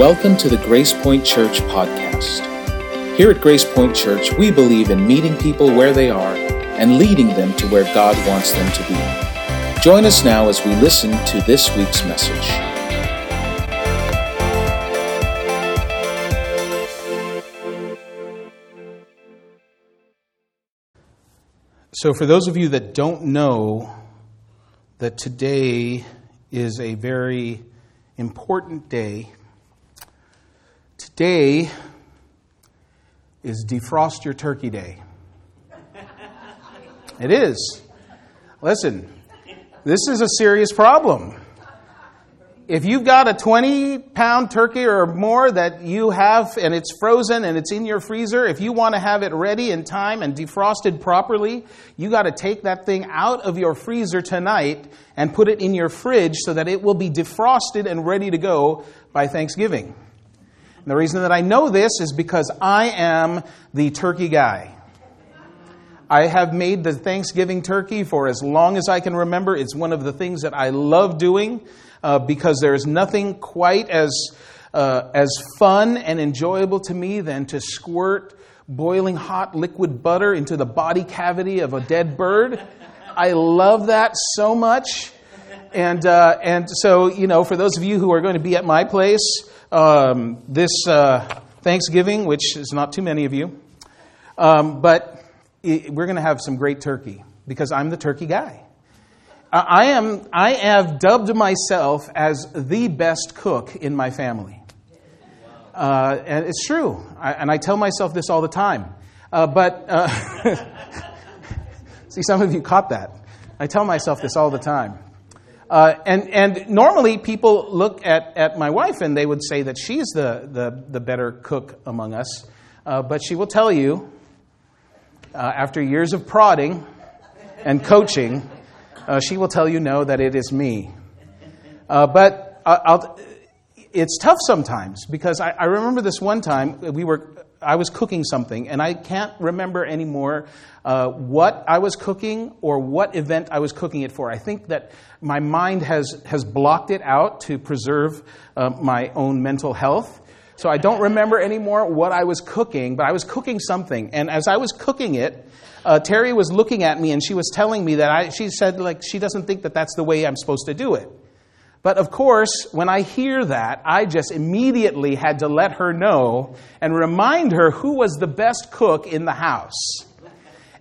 Welcome to the Grace Point Church podcast. Here at Grace Point Church, we believe in meeting people where they are and leading them to where God wants them to be. Join us now as we listen to this week's message. So, for those of you that don't know that today is a very important day, today is Defrost Your Turkey Day. It is. Listen, this is a serious problem if you've got a 20 pound turkey or more that you have and it's frozen and it's in your freezer, if you want to have it ready in time and defrosted properly, you got to take that thing out of your freezer tonight and put it in your fridge so that it will be defrosted and ready to go by Thanksgiving. And the reason that I know this is because I am the turkey guy. I have made the Thanksgiving turkey for as long as I can remember. It's one of the things that I love doing uh, because there is nothing quite as, uh, as fun and enjoyable to me than to squirt boiling hot liquid butter into the body cavity of a dead bird. I love that so much. And, uh, and so, you know, for those of you who are going to be at my place um, this uh, Thanksgiving, which is not too many of you, um, but it, we're going to have some great turkey because I'm the turkey guy. I, am, I have dubbed myself as the best cook in my family. Uh, and it's true. I, and I tell myself this all the time. Uh, but uh, see, some of you caught that. I tell myself this all the time. Uh, and, and normally people look at, at my wife and they would say that she's the, the, the better cook among us. Uh, but she will tell you, uh, after years of prodding and coaching, uh, she will tell you no, that it is me. Uh, but I'll, it's tough sometimes because I, I, remember this one time we were I was cooking something and I can't remember anymore uh, what I was cooking or what event I was cooking it for. I think that my mind has has blocked it out to preserve uh, my own mental health. So I don't remember anymore what I was cooking, but I was cooking something. And as I was cooking it, uh, Terry was looking at me and she was telling me that I, she said, like, she doesn't think that that's the way I'm supposed to do it. But of course, when I hear that, I just immediately had to let her know and remind her who was the best cook in the house.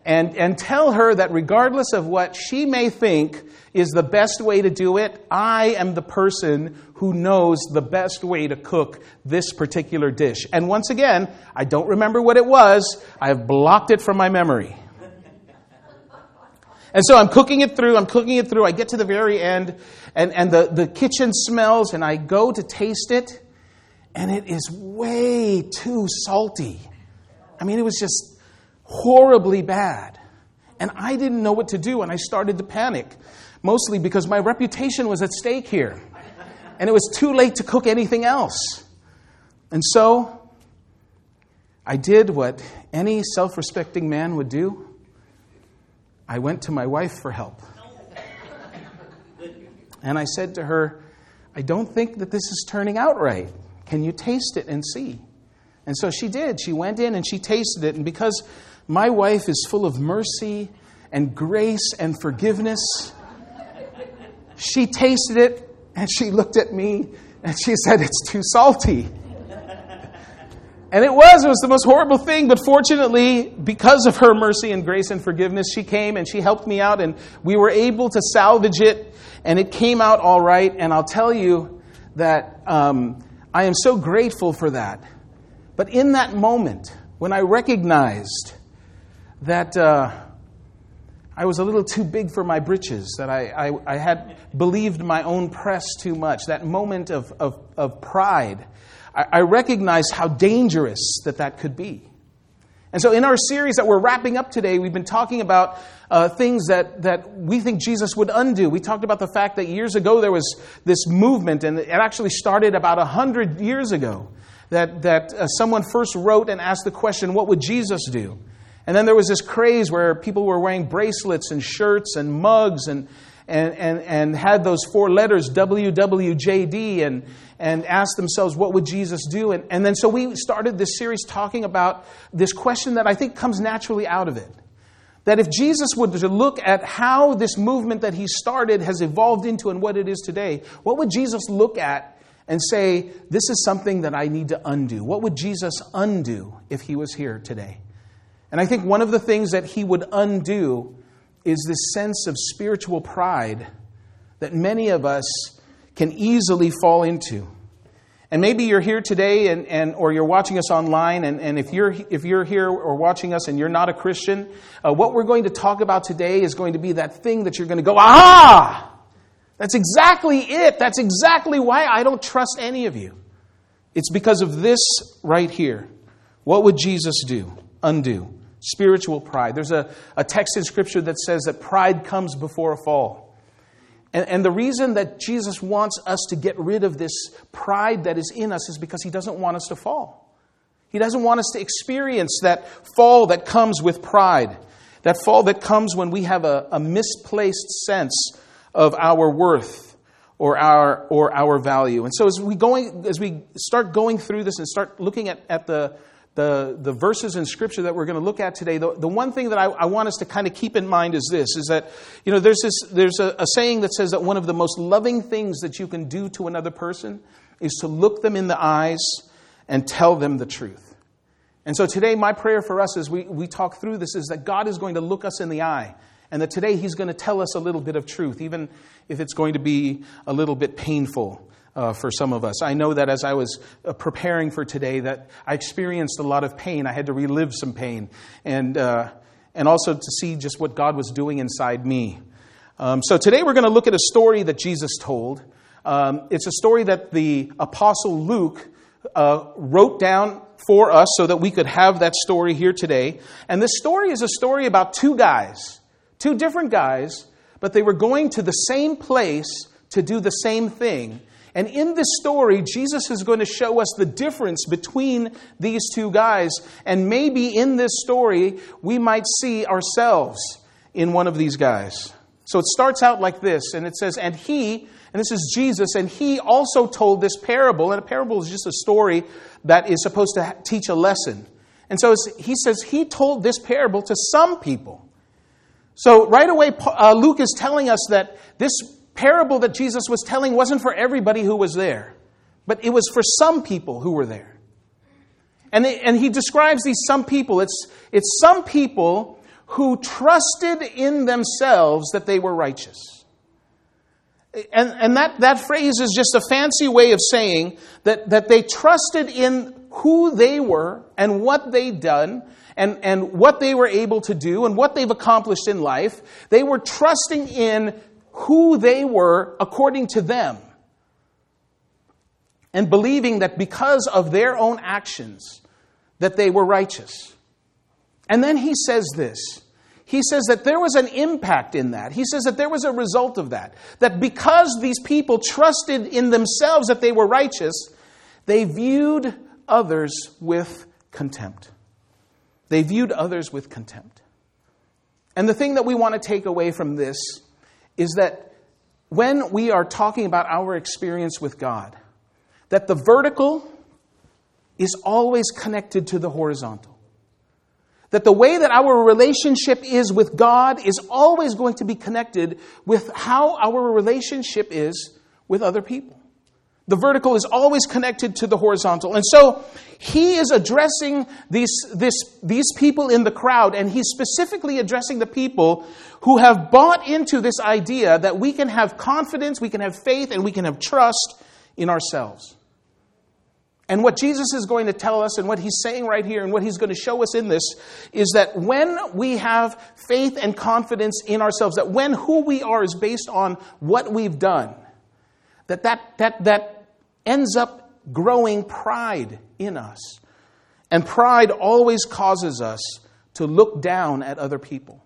And, and tell her that regardless of what she may think is the best way to do it, I am the person who knows the best way to cook this particular dish. And once again, I don't remember what it was, I have blocked it from my memory. And so I'm cooking it through, I'm cooking it through. I get to the very end, and, and the, the kitchen smells, and I go to taste it, and it is way too salty. I mean, it was just horribly bad. And I didn't know what to do, and I started to panic, mostly because my reputation was at stake here. And it was too late to cook anything else. And so I did what any self respecting man would do. I went to my wife for help. And I said to her, I don't think that this is turning out right. Can you taste it and see? And so she did. She went in and she tasted it. And because my wife is full of mercy and grace and forgiveness, she tasted it and she looked at me and she said, It's too salty. And it was, it was the most horrible thing, but fortunately, because of her mercy and grace and forgiveness, she came and she helped me out, and we were able to salvage it, and it came out all right. And I'll tell you that um, I am so grateful for that. But in that moment, when I recognized that uh, I was a little too big for my britches, that I, I, I had believed my own press too much, that moment of, of, of pride, I, recognize how dangerous that that could be. And so, in our series that we're wrapping up today, we've been talking about uh, things that, that we think Jesus would undo. We talked about the fact that years ago there was this movement, and it actually started about 100 years ago, that, that uh, someone first wrote and asked the question, What would Jesus do? And then there was this craze where people were wearing bracelets and shirts and mugs and, and, and, and had those four letters, WWJD, and, and asked themselves, what would Jesus do? And, and then so we started this series talking about this question that I think comes naturally out of it. That if Jesus would to look at how this movement that he started has evolved into and what it is today, what would Jesus look at and say, This is something that I need to undo? What would Jesus undo if he was here today? And I think one of the things that he would undo is this sense of spiritual pride that many of us can easily fall into. And maybe you're here today and, and, or you're watching us online, and, and if, you're, if you're here or watching us and you're not a Christian, uh, what we're going to talk about today is going to be that thing that you're going to go, ah! That's exactly it. That's exactly why I don't trust any of you. It's because of this right here. What would Jesus do? Undo. Spiritual pride. There's a, a text in Scripture that says that pride comes before a fall. And, and the reason that Jesus wants us to get rid of this pride that is in us is because he doesn't want us to fall. He doesn't want us to experience that fall that comes with pride, that fall that comes when we have a, a misplaced sense of our worth or our, or our value. And so as we, going, as we start going through this and start looking at, at the, the, the verses in Scripture that we're going to look at today, the, the one thing that I, I want us to kind of keep in mind is this, is that, you know, there's, this, there's a, a saying that says that one of the most loving things that you can do to another person is to look them in the eyes and tell them the truth. And so today, my prayer for us as we, we talk through this is that God is going to look us in the eye and that today He's going to tell us a little bit of truth, even if it's going to be a little bit painful uh, for some of us. I know that as I was uh, preparing for today, that I experienced a lot of pain. I had to relive some pain, and uh, and also to see just what God was doing inside me. Um, so today we're going to look at a story that Jesus told. Um, it's a story that the apostle Luke uh, wrote down for us so that we could have that story here today. And this story is a story about two guys, two different guys, but they were going to the same place to do the same thing. And in this story, Jesus is going to show us the difference between these two guys. And maybe in this story, we might see ourselves in one of these guys. So it starts out like this, and it says, And he, and this is Jesus, and he also told this parable. And a parable is just a story that is supposed to teach a lesson. And so he says, He told this parable to some people. So right away, uh, Luke is telling us that this parable that Jesus was telling wasn't for everybody who was there, but it was for some people who were there. And, they, and he describes these some people. It's, it's some people who trusted in themselves that they were righteous. And, and that, that phrase is just a fancy way of saying that, that they trusted in who they were and what they'd done and, and what they were able to do and what they've accomplished in life. They were trusting in who they were according to them and believing that because of their own actions that they were righteous. And then he says this. He says that there was an impact in that. He says that there was a result of that. That because these people trusted in themselves that they were righteous, they viewed others with contempt. They viewed others with contempt. And the thing that we want to take away from this is that when we are talking about our experience with God, that the vertical is always connected to the horizontal. That the way that our relationship is with God is always going to be connected with how our relationship is with other people. The vertical is always connected to the horizontal. And so he is addressing these, this, these people in the crowd, and he's specifically addressing the people who have bought into this idea that we can have confidence, we can have faith, and we can have trust in ourselves. And what Jesus is going to tell us, and what he's saying right here, and what he's going to show us in this, is that when we have faith and confidence in ourselves, that when who we are is based on what we've done, that that, that, that ends up growing pride in us. And pride always causes us to look down at other people.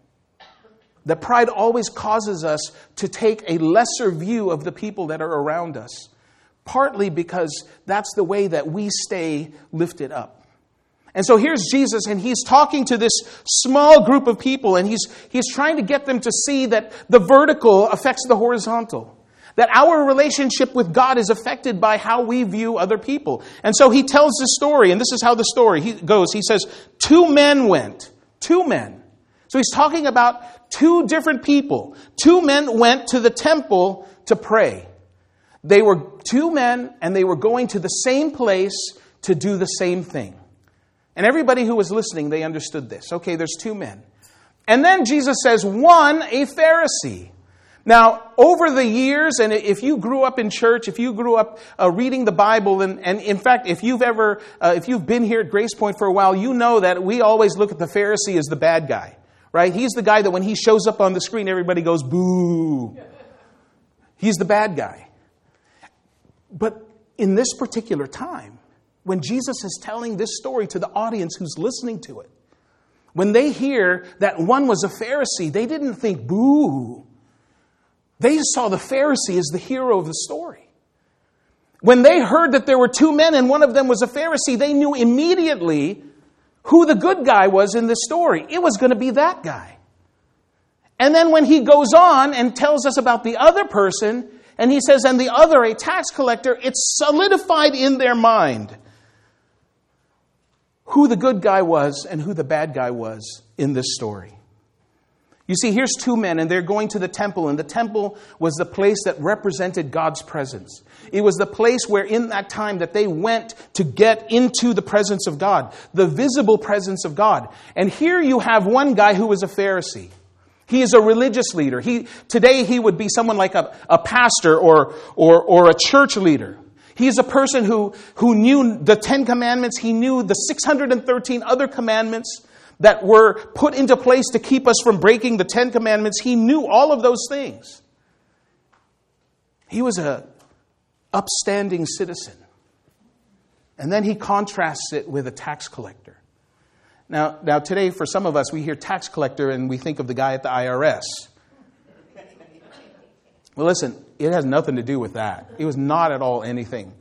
That pride always causes us to take a lesser view of the people that are around us, partly because that's the way that we stay lifted up. And so here's Jesus, and he's talking to this small group of people, and he's, he's trying to get them to see that the vertical affects the horizontal. That our relationship with God is affected by how we view other people. And so he tells this story, and this is how the story goes. He says, Two men went. Two men. So he's talking about two different people. Two men went to the temple to pray. They were two men, and they were going to the same place to do the same thing. And everybody who was listening, they understood this. Okay, there's two men. And then Jesus says, one, a Pharisee. Now, over the years, and if you grew up in church, if you grew up uh, reading the Bible, and, and in fact, if you've ever, uh, if you've been here at Grace Point for a while, you know that we always look at the Pharisee as the bad guy, right? He's the guy that when he shows up on the screen, everybody goes, boo. He's the bad guy. But in this particular time, when Jesus is telling this story to the audience who's listening to it, when they hear that one was a Pharisee, they didn't think, boo. They saw the Pharisee as the hero of the story. When they heard that there were two men and one of them was a Pharisee, they knew immediately who the good guy was in the story. It was going to be that guy. And then when he goes on and tells us about the other person, and he says, and the other, a tax collector, it's solidified in their mind who the good guy was and who the bad guy was in this story. You see, here's two men, and they're going to the temple, and the temple was the place that represented God's presence. It was the place where, in that time, that they went to get into the presence of God, the visible presence of God. And here you have one guy who was a Pharisee. He is a religious leader. He, today, he would be someone like a, a pastor or, or, or a church leader. He is a person who, who knew the Ten Commandments. He knew the 613 other commandments that were put into place to keep us from breaking the Ten Commandments. He knew all of those things. He was a upstanding citizen. And then he contrasts it with a tax collector. Now, now today, for some of us, we hear tax collector and we think of the guy at the IRS. Well, listen, it has nothing to do with that. It was not at all anything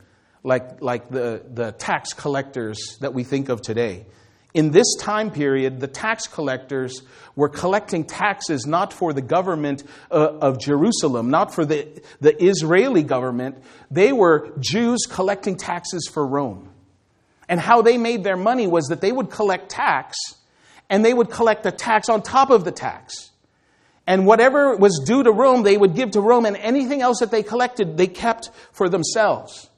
like, like the, the tax collectors that we think of today. In this time period, the tax collectors were collecting taxes not for the government uh, of Jerusalem, not for the, the Israeli government. They were Jews collecting taxes for Rome. And how they made their money was that they would collect tax, and they would collect a tax on top of the tax. And whatever was due to Rome, they would give to Rome, and anything else that they collected, they kept for themselves.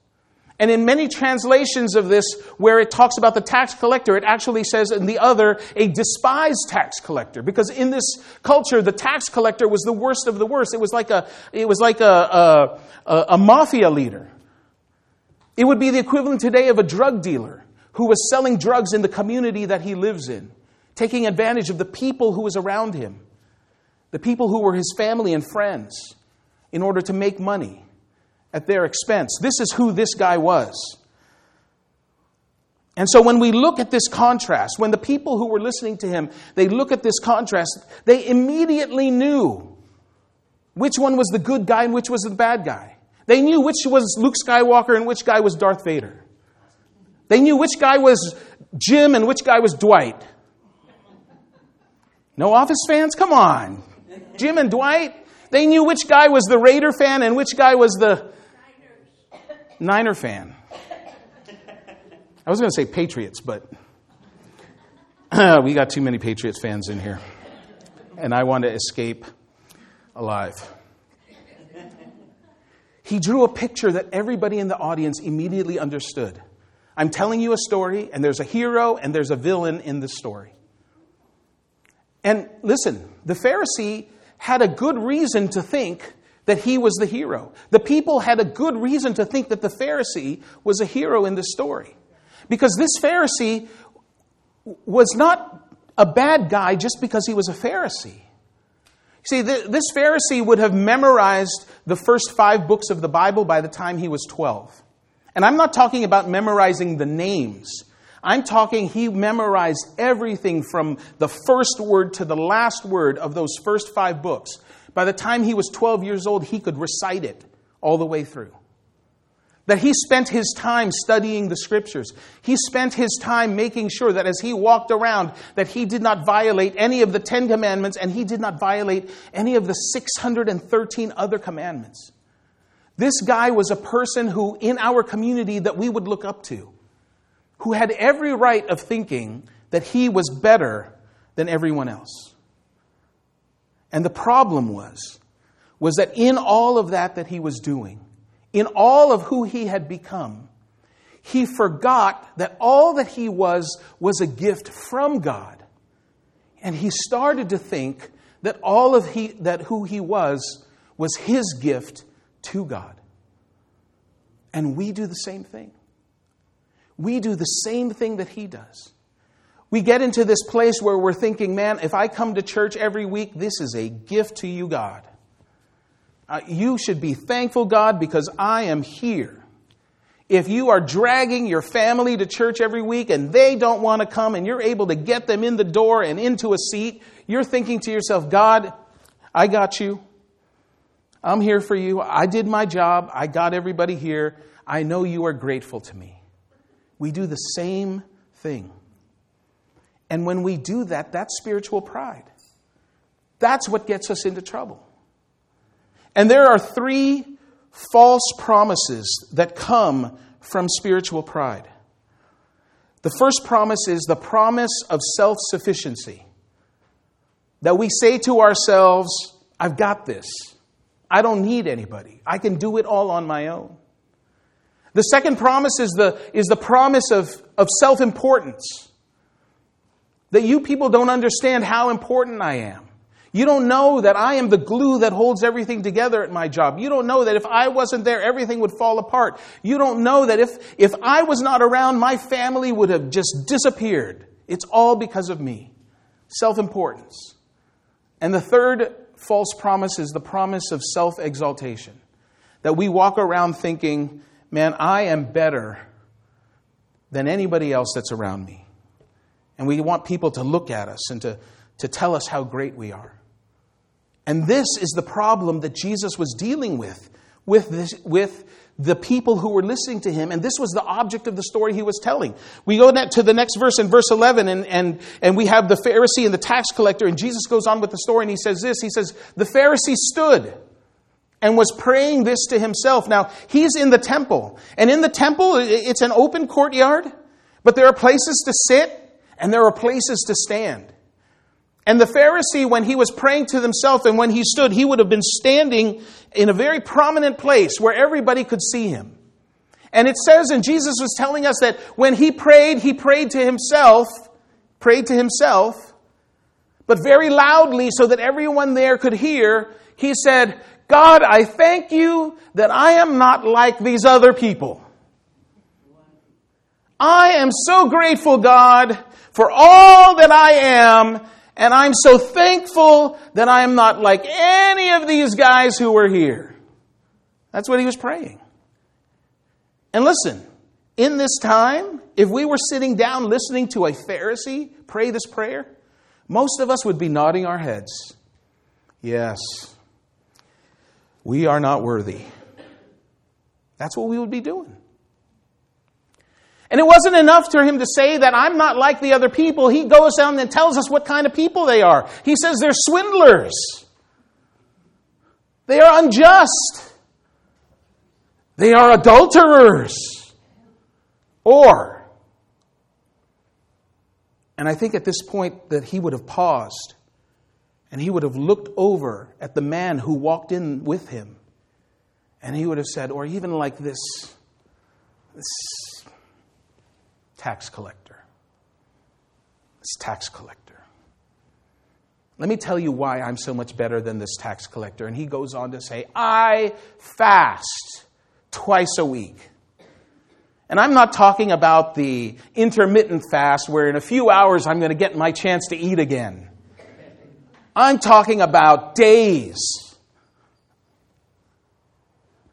And in many translations of this, where it talks about the tax collector, it actually says in the other, a despised tax collector. Because in this culture, the tax collector was the worst of the worst. It was like a, it was like a, a, a mafia leader. It would be the equivalent today of a drug dealer who was selling drugs in the community that he lives in, taking advantage of the people who was around him the people who were his family and friends, in order to make money at their expense. This is who this guy was. And so when we look at this contrast, when the people who were listening to him, they look at this contrast, they immediately knew which one was the good guy and which was the bad guy. They knew which was Luke Skywalker and which guy was Darth Vader. They knew which guy was Jim and which guy was Dwight. No Office fans? Come on. Jim and Dwight, they knew which guy was the Raider fan and which guy was the Niner fan. I was going to say Patriots, but we got too many Patriots fans in here. And I want to escape alive. He drew a picture that everybody in the audience immediately understood. I'm telling you a story, and there's a hero and there's a villain in the story. And listen, the Pharisee had a good reason to think that he was the hero. The people had a good reason to think that the Pharisee was a hero in the story. Because this Pharisee was not a bad guy just because he was a Pharisee. See, this Pharisee would have memorized the first five books of the Bible by the time he was 12. And I'm not talking about memorizing the names. I'm talking, he memorized everything from the first word to the last word of those first five books. By the time he was 12 years old, he could recite it all the way through. That he spent his time studying the scriptures. He spent his time making sure that as he walked around that he did not violate any of the 10 commandments and he did not violate any of the 613 other commandments. This guy was a person who in our community that we would look up to, who had every right of thinking that he was better than everyone else. And the problem was was that in all of that that he was doing, in all of who he had become, he forgot that all that he was was a gift from God. And he started to think that all of he, that who he was was his gift to God. And we do the same thing. We do the same thing that he does. We get into this place where we're thinking, man, if I come to church every week, this is a gift to you, God. Uh, you should be thankful, God, because I am here. If you are dragging your family to church every week and they don't want to come and you're able to get them in the door and into a seat, you're thinking to yourself, God, I got you. I'm here for you. I did my job. I got everybody here. I know you are grateful to me. We do the same thing. And when we do that, that's spiritual pride. That's what gets us into trouble. And there are three false promises that come from spiritual pride. The first promise is the promise of self sufficiency. That we say to ourselves, I've got this. I don't need anybody. I can do it all on my own. The second promise is the, is the promise of, of self importance. That you people don't understand how important I am. You don't know that I am the glue that holds everything together at my job. You don't know that if I wasn't there, everything would fall apart. You don't know that if, if I was not around, my family would have just disappeared. It's all because of me. Self importance. And the third false promise is the promise of self exaltation. That we walk around thinking, man, I am better than anybody else that's around me. And we want people to look at us and to, to tell us how great we are. And this is the problem that Jesus was dealing with, with, this, with the people who were listening to him. And this was the object of the story he was telling. We go to the next verse in verse 11, and, and, and we have the Pharisee and the tax collector. And Jesus goes on with the story, and he says this He says, The Pharisee stood and was praying this to himself. Now, he's in the temple. And in the temple, it's an open courtyard, but there are places to sit and there are places to stand. And the Pharisee, when he was praying to himself and when he stood, he would have been standing in a very prominent place where everybody could see him. And it says, and Jesus was telling us that when he prayed, he prayed to himself, prayed to himself, but very loudly so that everyone there could hear. He said, God, I thank you that I am not like these other people. I am so grateful, God, for all that I am and I'm so thankful that I am not like any of these guys who were here. That's what he was praying. And listen, in this time, if we were sitting down listening to a Pharisee pray this prayer, most of us would be nodding our heads. Yes, we are not worthy. That's what we would be doing. And it wasn't enough for him to say that I'm not like the other people. He goes down and tells us what kind of people they are. He says they're swindlers, they are unjust, they are adulterers. Or, and I think at this point that he would have paused and he would have looked over at the man who walked in with him and he would have said, or even like this, this tax collector. This tax collector. Let me tell you why I'm so much better than this tax collector. And he goes on to say, I fast twice a week. And I'm not talking about the intermittent fast where in a few hours I'm going to get my chance to eat again. I'm talking about days.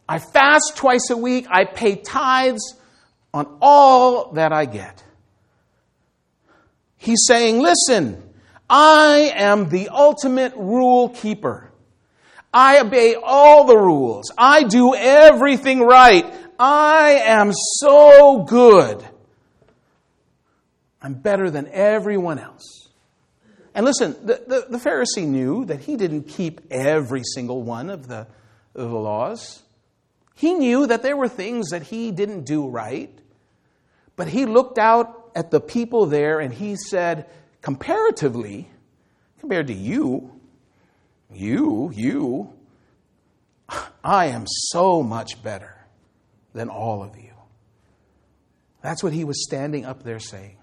I fast twice a week. I pay tithes on all that I get. He's saying, listen, I am the ultimate rule keeper. I obey all the rules. I do everything right. I am so good. I'm better than everyone else. And listen, the, the, the, Pharisee knew that he didn't keep every single one of the, of the laws. He knew that there were things that he didn't do right. But he looked out at the people there and he said, comparatively, compared to you, you, you, I am so much better than all of you. That's what he was standing up there saying.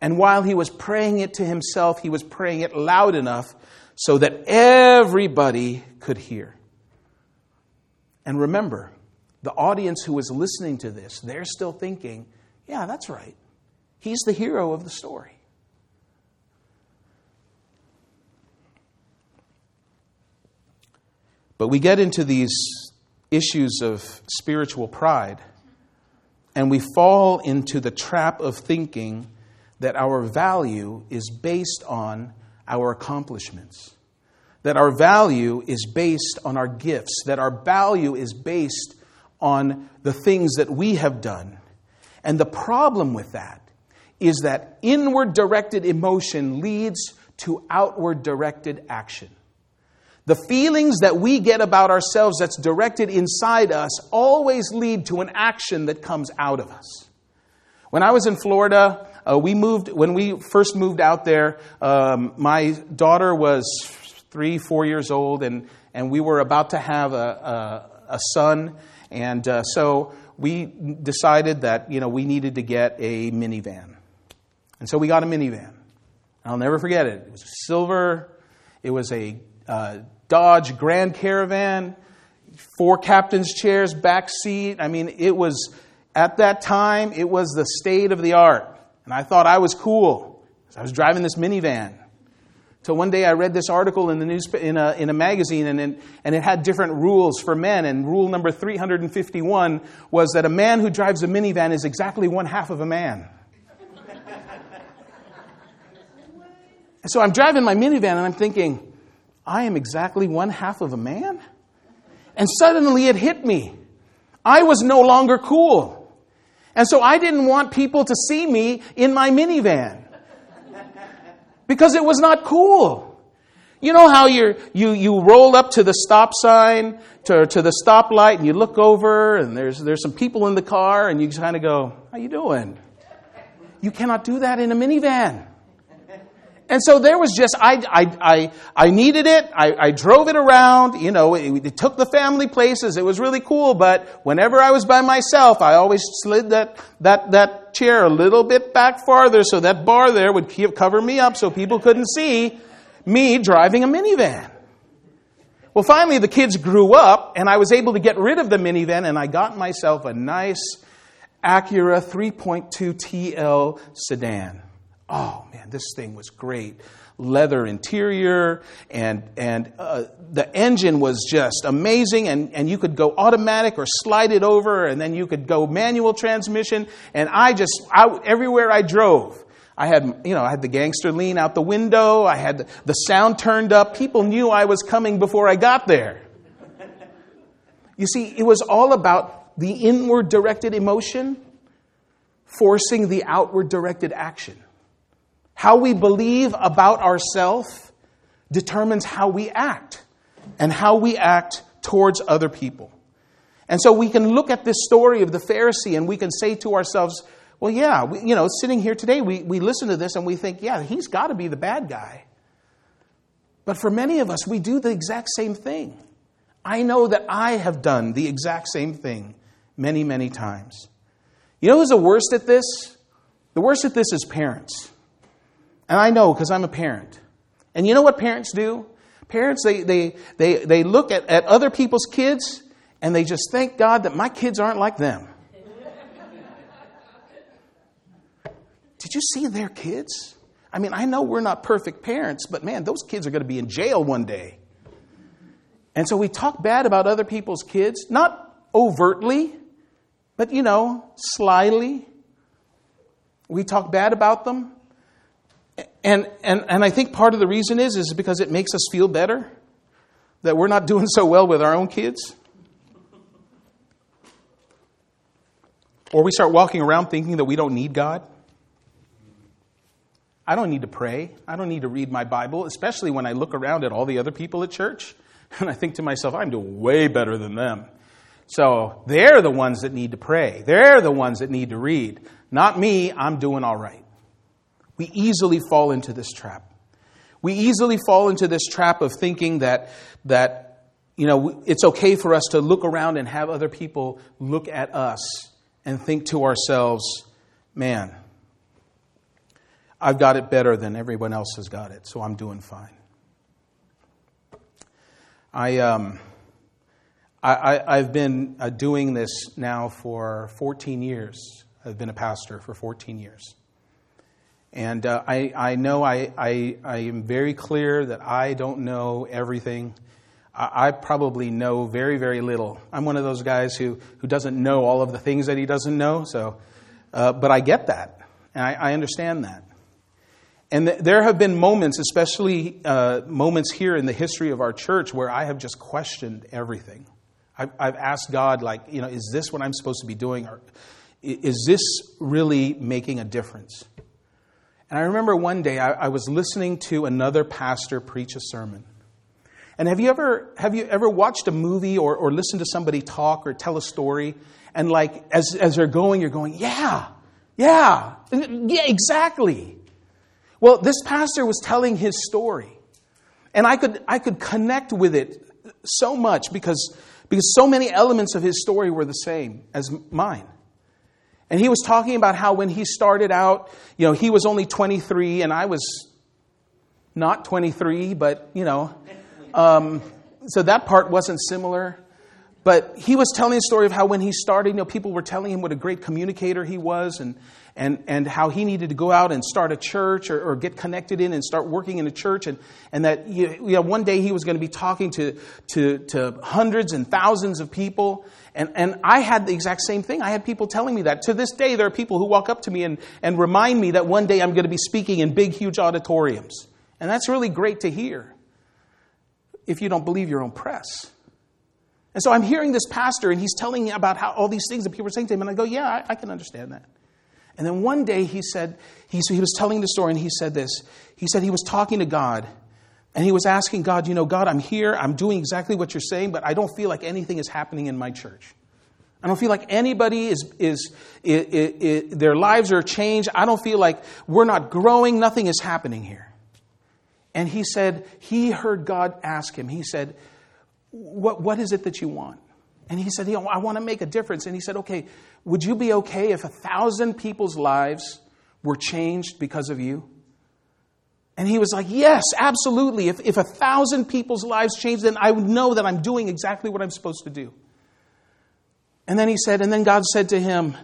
And while he was praying it to himself, he was praying it loud enough so that everybody could hear. And remember, the audience who was listening to this, they're still thinking, yeah, that's right. He's the hero of the story. But we get into these issues of spiritual pride, and we fall into the trap of thinking that our value is based on our accomplishments, that our value is based on our gifts, that our value is based on the things that we have done. And the problem with that is that inward directed emotion leads to outward directed action. The feelings that we get about ourselves that's directed inside us always lead to an action that comes out of us. When I was in Florida, uh, we moved, when we first moved out there, um, my daughter was three, four years old, and, and we were about to have a, a, a son. And uh, so we decided that, you know, we needed to get a minivan. And so we got a minivan. I'll never forget it. It was silver. It was a uh, Dodge Grand Caravan, four captain's chairs, back seat. I mean, it was, at that time, it was the state of the art. And I thought I was cool. Because I was driving this minivan. Till one day I read this article in, the news, in, a, in a magazine, and it, and it had different rules for men. And rule number 351 was that a man who drives a minivan is exactly one half of a man. so I'm driving my minivan, and I'm thinking, I am exactly one half of a man? And suddenly it hit me. I was no longer cool. And so I didn't want people to see me in my minivan because it was not cool. You know how you you, you roll up to the stop sign, to, to the stoplight, and you look over, and there's, there's some people in the car, and you kind of go, How you doing? You cannot do that in a minivan. And so there was just, I, I, I, I needed it. I, I drove it around. You know, it, it, took the family places. It was really cool. But whenever I was by myself, I always slid that, that, that chair a little bit back farther so that bar there would cover me up so people couldn't see me driving a minivan. Well, finally, the kids grew up, and I was able to get rid of the minivan, and I got myself a nice Acura 3.2 TL sedan. Oh man, this thing was great. Leather interior, and, and uh, the engine was just amazing. And, and you could go automatic or slide it over, and then you could go manual transmission. And I just, I, everywhere I drove, I had, you know, I had the gangster lean out the window. I had the, the sound turned up. People knew I was coming before I got there. You see, it was all about the inward directed emotion forcing the outward directed action. How we believe about ourselves determines how we act and how we act towards other people. And so we can look at this story of the Pharisee and we can say to ourselves, well, yeah, we, you know, sitting here today, we, we listen to this and we think, yeah, he's got to be the bad guy. But for many of us, we do the exact same thing. I know that I have done the exact same thing many, many times. You know who's the worst at this? The worst at this is parents. And I know because I'm a parent. And you know what parents do? Parents, they, they, they, they look at, at other people's kids and they just thank God that my kids aren't like them. Did you see their kids? I mean, I know we're not perfect parents, but man, those kids are going to be in jail one day. And so we talk bad about other people's kids, not overtly, but you know, slyly. We talk bad about them. And, and, and I think part of the reason is, is because it makes us feel better that we're not doing so well with our own kids. Or we start walking around thinking that we don't need God. I don't need to pray. I don't need to read my Bible, especially when I look around at all the other people at church and I think to myself, I'm doing way better than them. So they're the ones that need to pray. They're the ones that need to read. Not me, I'm doing all right. We easily fall into this trap. We easily fall into this trap of thinking that, that you know, it's okay for us to look around and have other people look at us and think to ourselves, man, I've got it better than everyone else has got it, so I'm doing fine. I, um, I, have been uh, doing this now for 14 years. I've been a pastor for 14 years. And uh, I, I know I, I, I am very clear that I don't know everything. I, I probably know very, very little. I'm one of those guys who, who doesn't know all of the things that he doesn't know. So, uh, but I get that, and I, I understand that. And th- there have been moments, especially uh, moments here in the history of our church, where I have just questioned everything. I've, I've, asked God, like, you know, is this what I'm supposed to be doing? Or is this really making a difference? And I remember one day I, I was listening to another pastor preach a sermon. And have you ever, have you ever watched a movie or, or listened to somebody talk or tell a story? And like, as, as they're going, you're going, yeah, yeah, yeah, exactly. Well, this pastor was telling his story. And I could, I could connect with it so much because, because so many elements of his story were the same as mine. And he was talking about how when he started out, you know, he was only 23 and I was not 23, but, you know, um, so that part wasn't similar. But he was telling a story of how when he started, you know, people were telling him what a great communicator he was and, and, and how he needed to go out and start a church or, or get connected in and start working in a church. And, and that, you know, one day he was going to be talking to, to, to hundreds and thousands of people. And, and I had the exact same thing. I had people telling me that. To this day, there are people who walk up to me and, and remind me that one day I'm going to be speaking in big, huge auditoriums. And that's really great to hear if you don't believe your own press. And so I'm hearing this pastor, and he's telling me about how all these things that people are saying to him, and I go, Yeah, I, I can understand that. And then one day he said, he, so he was telling the story, and he said this. He said he was talking to God, and he was asking God, You know, God, I'm here, I'm doing exactly what you're saying, but I don't feel like anything is happening in my church. I don't feel like anybody is, is, is, is their lives are changed. I don't feel like we're not growing, nothing is happening here. And he said, he heard God ask him, he said, What, what is it that you want? And he said, I want to make a difference. And he said, Okay, would you be okay if a thousand people's lives were changed because of you? And he was like, Yes, absolutely. If, if a thousand people's lives changed, then I would know that I'm doing exactly what I'm supposed to do. And then he said, And then God said to him,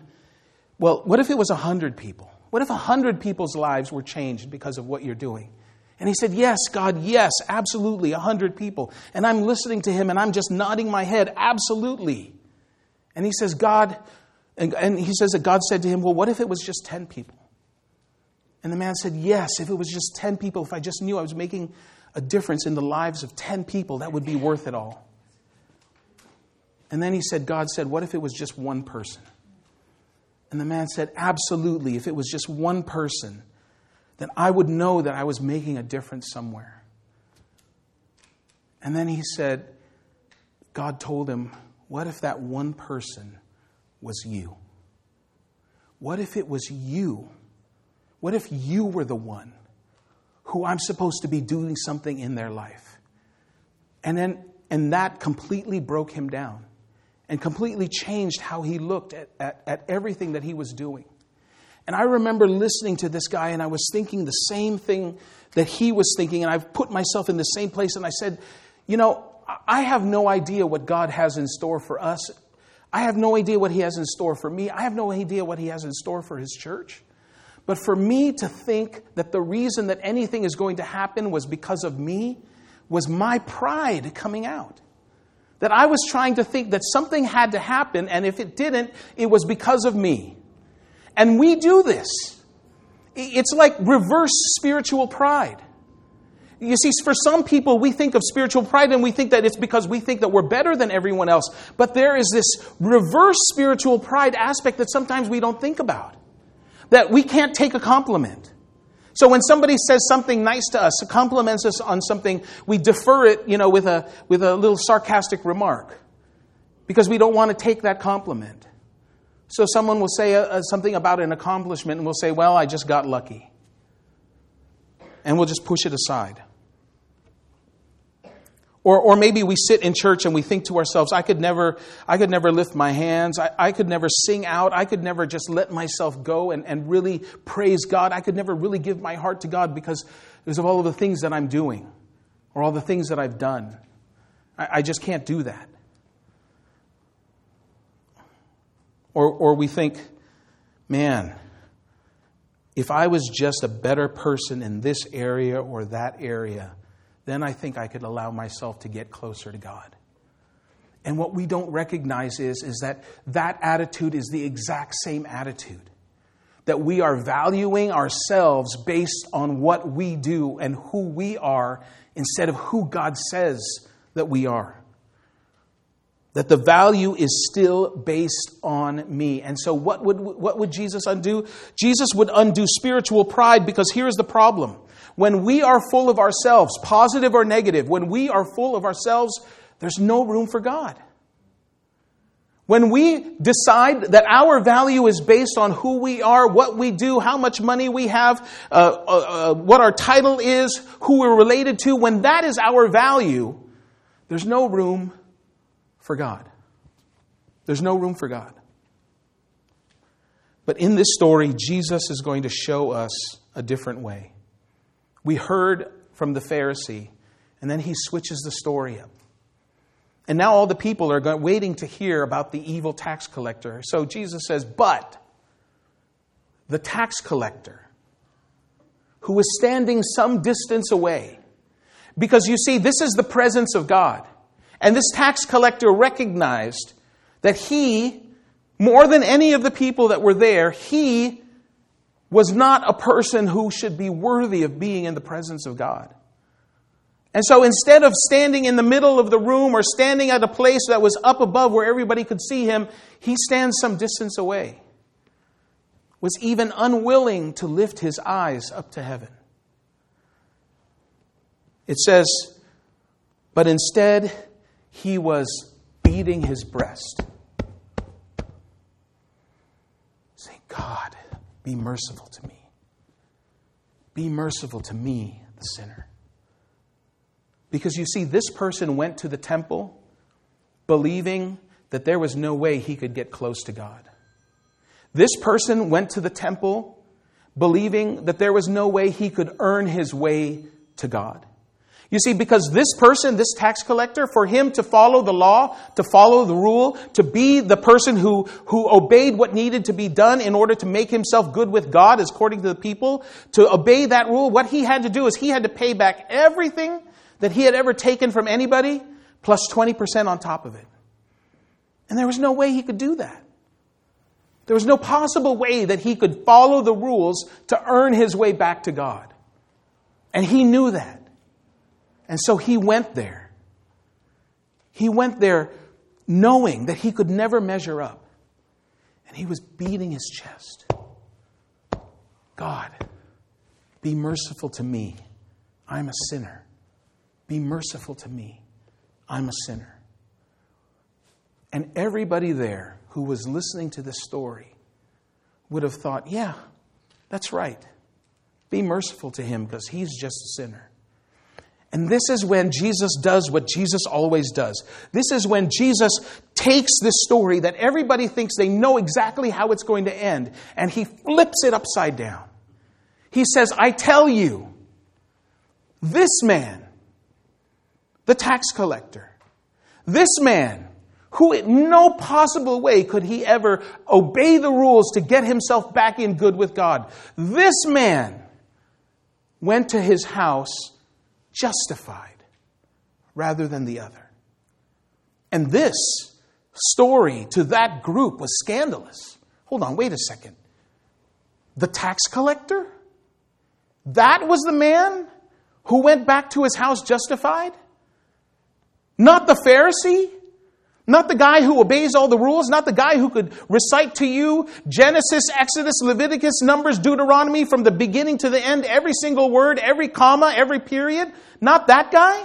Well, what if it was a hundred people? What if a hundred people's lives were changed because of what you're doing? And he said, Yes, God, yes, absolutely, a hundred people. And I'm listening to him and I'm just nodding my head, absolutely. And he says, God, and, and he says that God said to him, Well, what if it was just 10 people? And the man said, Yes, if it was just 10 people, if I just knew I was making a difference in the lives of 10 people, that would be worth it all. And then he said, God said, What if it was just one person? And the man said, Absolutely, if it was just one person then I would know that I was making a difference somewhere. And then he said, God told him, What if that one person was you? What if it was you? What if you were the one who I'm supposed to be doing something in their life? And then, and that completely broke him down and completely changed how he looked at, at, at everything that he was doing. And I remember listening to this guy and I was thinking the same thing that he was thinking. And I've put myself in the same place and I said, you know, I have no idea what God has in store for us. I have no idea what He has in store for me. I have no idea what He has in store for His church. But for me to think that the reason that anything is going to happen was because of me was my pride coming out. That I was trying to think that something had to happen, and if it didn't, it was because of me. And we do this. It's like reverse spiritual pride. You see, for some people, we think of spiritual pride and we think that it's because we think that we're better than everyone else. But there is this reverse spiritual pride aspect that sometimes we don't think about. That we can't take a compliment. So when somebody says something nice to us, compliments us on something, we defer it, you know, with a, with a little sarcastic remark. Because we don't want to take that compliment. So someone will say a, uh, a, uh, something about an accomplishment and we'll say, well, I just got lucky. And we'll just push it aside. Or, or maybe we sit in church and we think to ourselves, I could never, I could never lift my hands. I, I could never sing out. I could never just let myself go and, and really praise God. I could never really give my heart to God because, because of all of the things that I'm doing or all the things that I've done. I, I just can't do that. Or, or we think, man, if I was just a better person in this area or that area, then I think I could allow myself to get closer to God. And what we don't recognize is, is that that attitude is the exact same attitude. That we are valuing ourselves based on what we do and who we are instead of who God says that we are. That the value is still based on me. And so, what would, what would Jesus undo? Jesus would undo spiritual pride because here's the problem when we are full of ourselves, positive or negative, when we are full of ourselves, there's no room for God. When we decide that our value is based on who we are, what we do, how much money we have, uh, uh, uh, what our title is, who we're related to, when that is our value, there's no room for God. There's no room for God. But in this story, Jesus is going to show us a different way. We heard from the Pharisee, and then he switches the story up. And now all the people are waiting to hear about the evil tax collector. So Jesus says, But the tax collector, who was standing some distance away, because you see, this is the presence of God. And this tax collector recognized that he, more than any of the people that were there, he was not a person who should be worthy of being in the presence of God. And so instead of standing in the middle of the room or standing at a place that was up above where everybody could see him, he stands some distance away. Was even unwilling to lift his eyes up to heaven. It says, but instead he was beating his breast, saying, God, be merciful to me. Be merciful to me, the sinner. Because you see, this person went to the temple believing that there was no way he could get close to God. This person went to the temple believing that there was no way he could earn his way to God. You see, because this person, this tax collector, for him to follow the law, to follow the rule, to be the person who, who obeyed what needed to be done in order to make himself good with God, according to the people, to obey that rule, what he had to do is he had to pay back everything that he had ever taken from anybody, plus 20% on top of it. And there was no way he could do that. There was no possible way that he could follow the rules to earn his way back to God. And he knew that. And so he went there. He went there knowing that he could never measure up. And he was beating his chest. God, be merciful to me. I'm a sinner. Be merciful to me. I'm a sinner. And everybody there who was listening to this story would have thought, yeah, that's right. Be merciful to him because he's just a sinner. And this is when Jesus does what Jesus always does. This is when Jesus takes this story that everybody thinks they know exactly how it's going to end, and he flips it upside down. He says, I tell you, this man, the tax collector, this man, who in no possible way could he ever obey the rules to get himself back in good with God, this man went to his house justified rather than the other. And this story to that group was scandalous. Hold on, wait a second. The tax collector? That was the man who went back to his house justified? Not the Pharisee? Not the guy who obeys all the rules, not the guy who could recite to you Genesis, Exodus, Leviticus, Numbers, Deuteronomy from the beginning to the end, every single word, every comma, every period. Not that guy.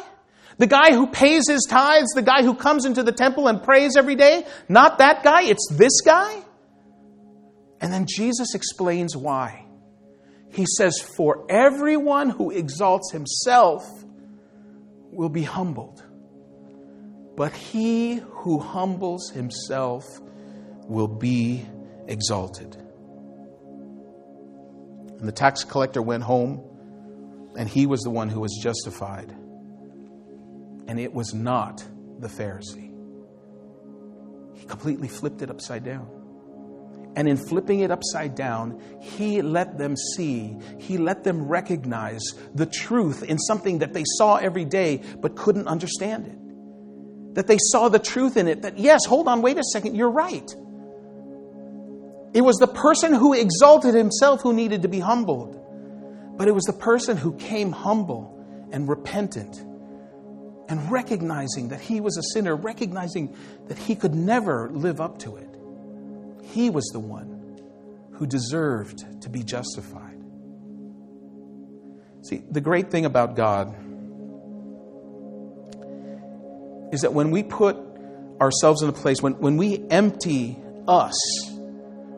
The guy who pays his tithes, the guy who comes into the temple and prays every day. Not that guy, it's this guy. And then Jesus explains why. He says, For everyone who exalts himself will be humbled but he who humbles himself will be exalted. And the tax collector went home, and he was the one who was justified. And it was not the Pharisee. He completely flipped it upside down. And in flipping it upside down, he let them see, he let them recognize the truth in something that they saw every day but couldn't understand it that they saw the truth in it. That, yes, hold on, wait a second, you're right. It was the person who exalted himself who needed to be humbled. But it was the person who came humble and repentant and recognizing that he was a sinner, recognizing that he could never live up to it. He was the one who deserved to be justified. See, the great thing about God is that when we put ourselves in a place, when, when we empty us,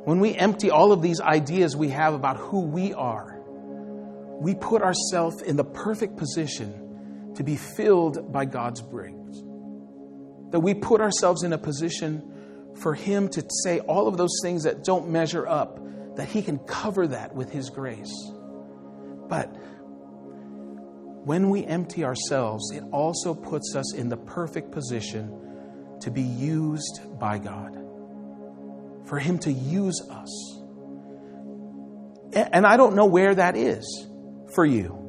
when we empty all of these ideas we have about who we are, we put ourselves in the perfect position to be filled by God's brings. That we put ourselves in a position for Him to say all of those things that don't measure up, that He can cover that with His grace. But when we empty ourselves, it also puts us in the perfect position to be used by God, for Him to use us. And I don't know where that is for you.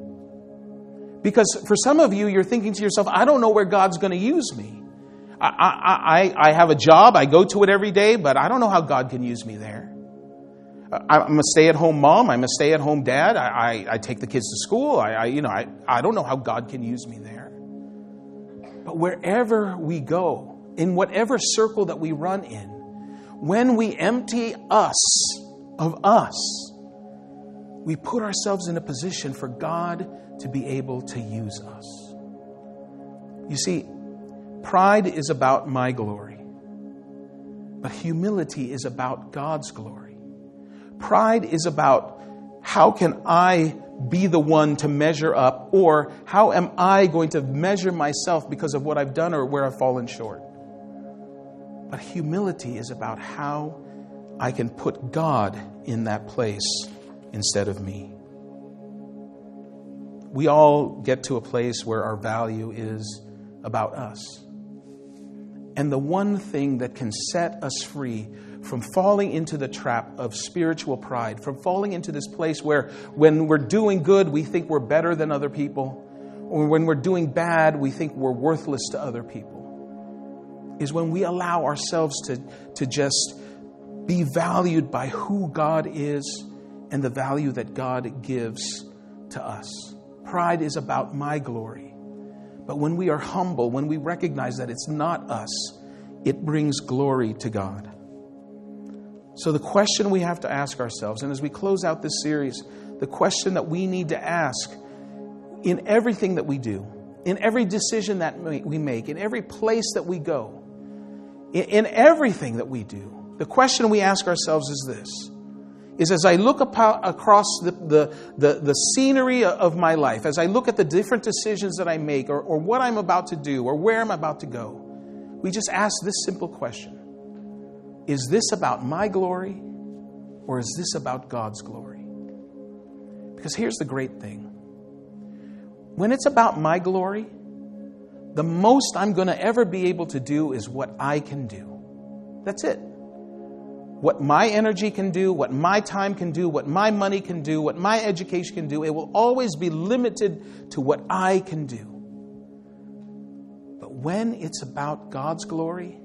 Because for some of you, you're thinking to yourself, I don't know where God's going to use me. I, I, I, I have a job, I go to it every day, but I don't know how God can use me there. I'm a stay at home mom. I'm a stay at home dad. I, I, I, take the kids to school. I, I, you know, I, I don't know how God can use me there. But wherever we go, in whatever circle that we run in, when we empty us of us, we put ourselves in a position for God to be able to use us. You see, pride is about my glory, but humility is about God's glory. Pride is about how can I be the one to measure up, or how am I going to measure myself because of what I've done or where I've fallen short. But humility is about how I can put God in that place instead of me. We all get to a place where our value is about us. And the one thing that can set us free from falling into the trap of spiritual pride, from falling into this place where when we're doing good, we think we're better than other people, or when we're doing bad, we think we're worthless to other people, is when we allow ourselves to, to just be valued by who God is and the value that God gives to us. Pride is about my glory. But when we are humble, when we recognize that it's not us, it brings glory to God. So, the question we have to ask ourselves, and as we close out this series, the question that we need to ask in everything that we do, in every decision that we make, in every place that we go, in everything that we do, the question we ask ourselves is this is as I look across the, the, the, the, scenery of my life, as I look at the different decisions that I make, or, or what I'm about to do, or where I'm about to go, we just ask this simple question is this about my glory or is this about God's glory? Because here's the great thing when it's about my glory, the most I'm going to ever be able to do is what I can do. That's it. What my energy can do, what my time can do, what my money can do, what my education can do, it will always be limited to what I can do. But when it's about God's glory,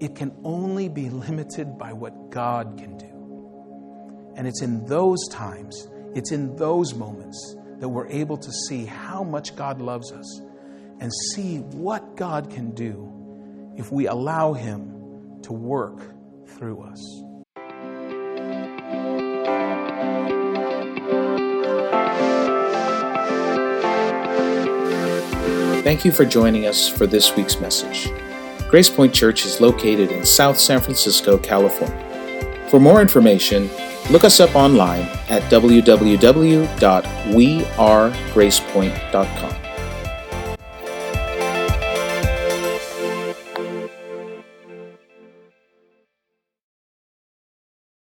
it can only be limited by what God can do. And it's in those times, it's in those moments that we're able to see how much God loves us and see what God can do if we allow Him to work through us. Thank you for joining us for this week's message. Grace Point Church is located in South San Francisco, California. For more information, look us up online at www.wearegracepoint.com.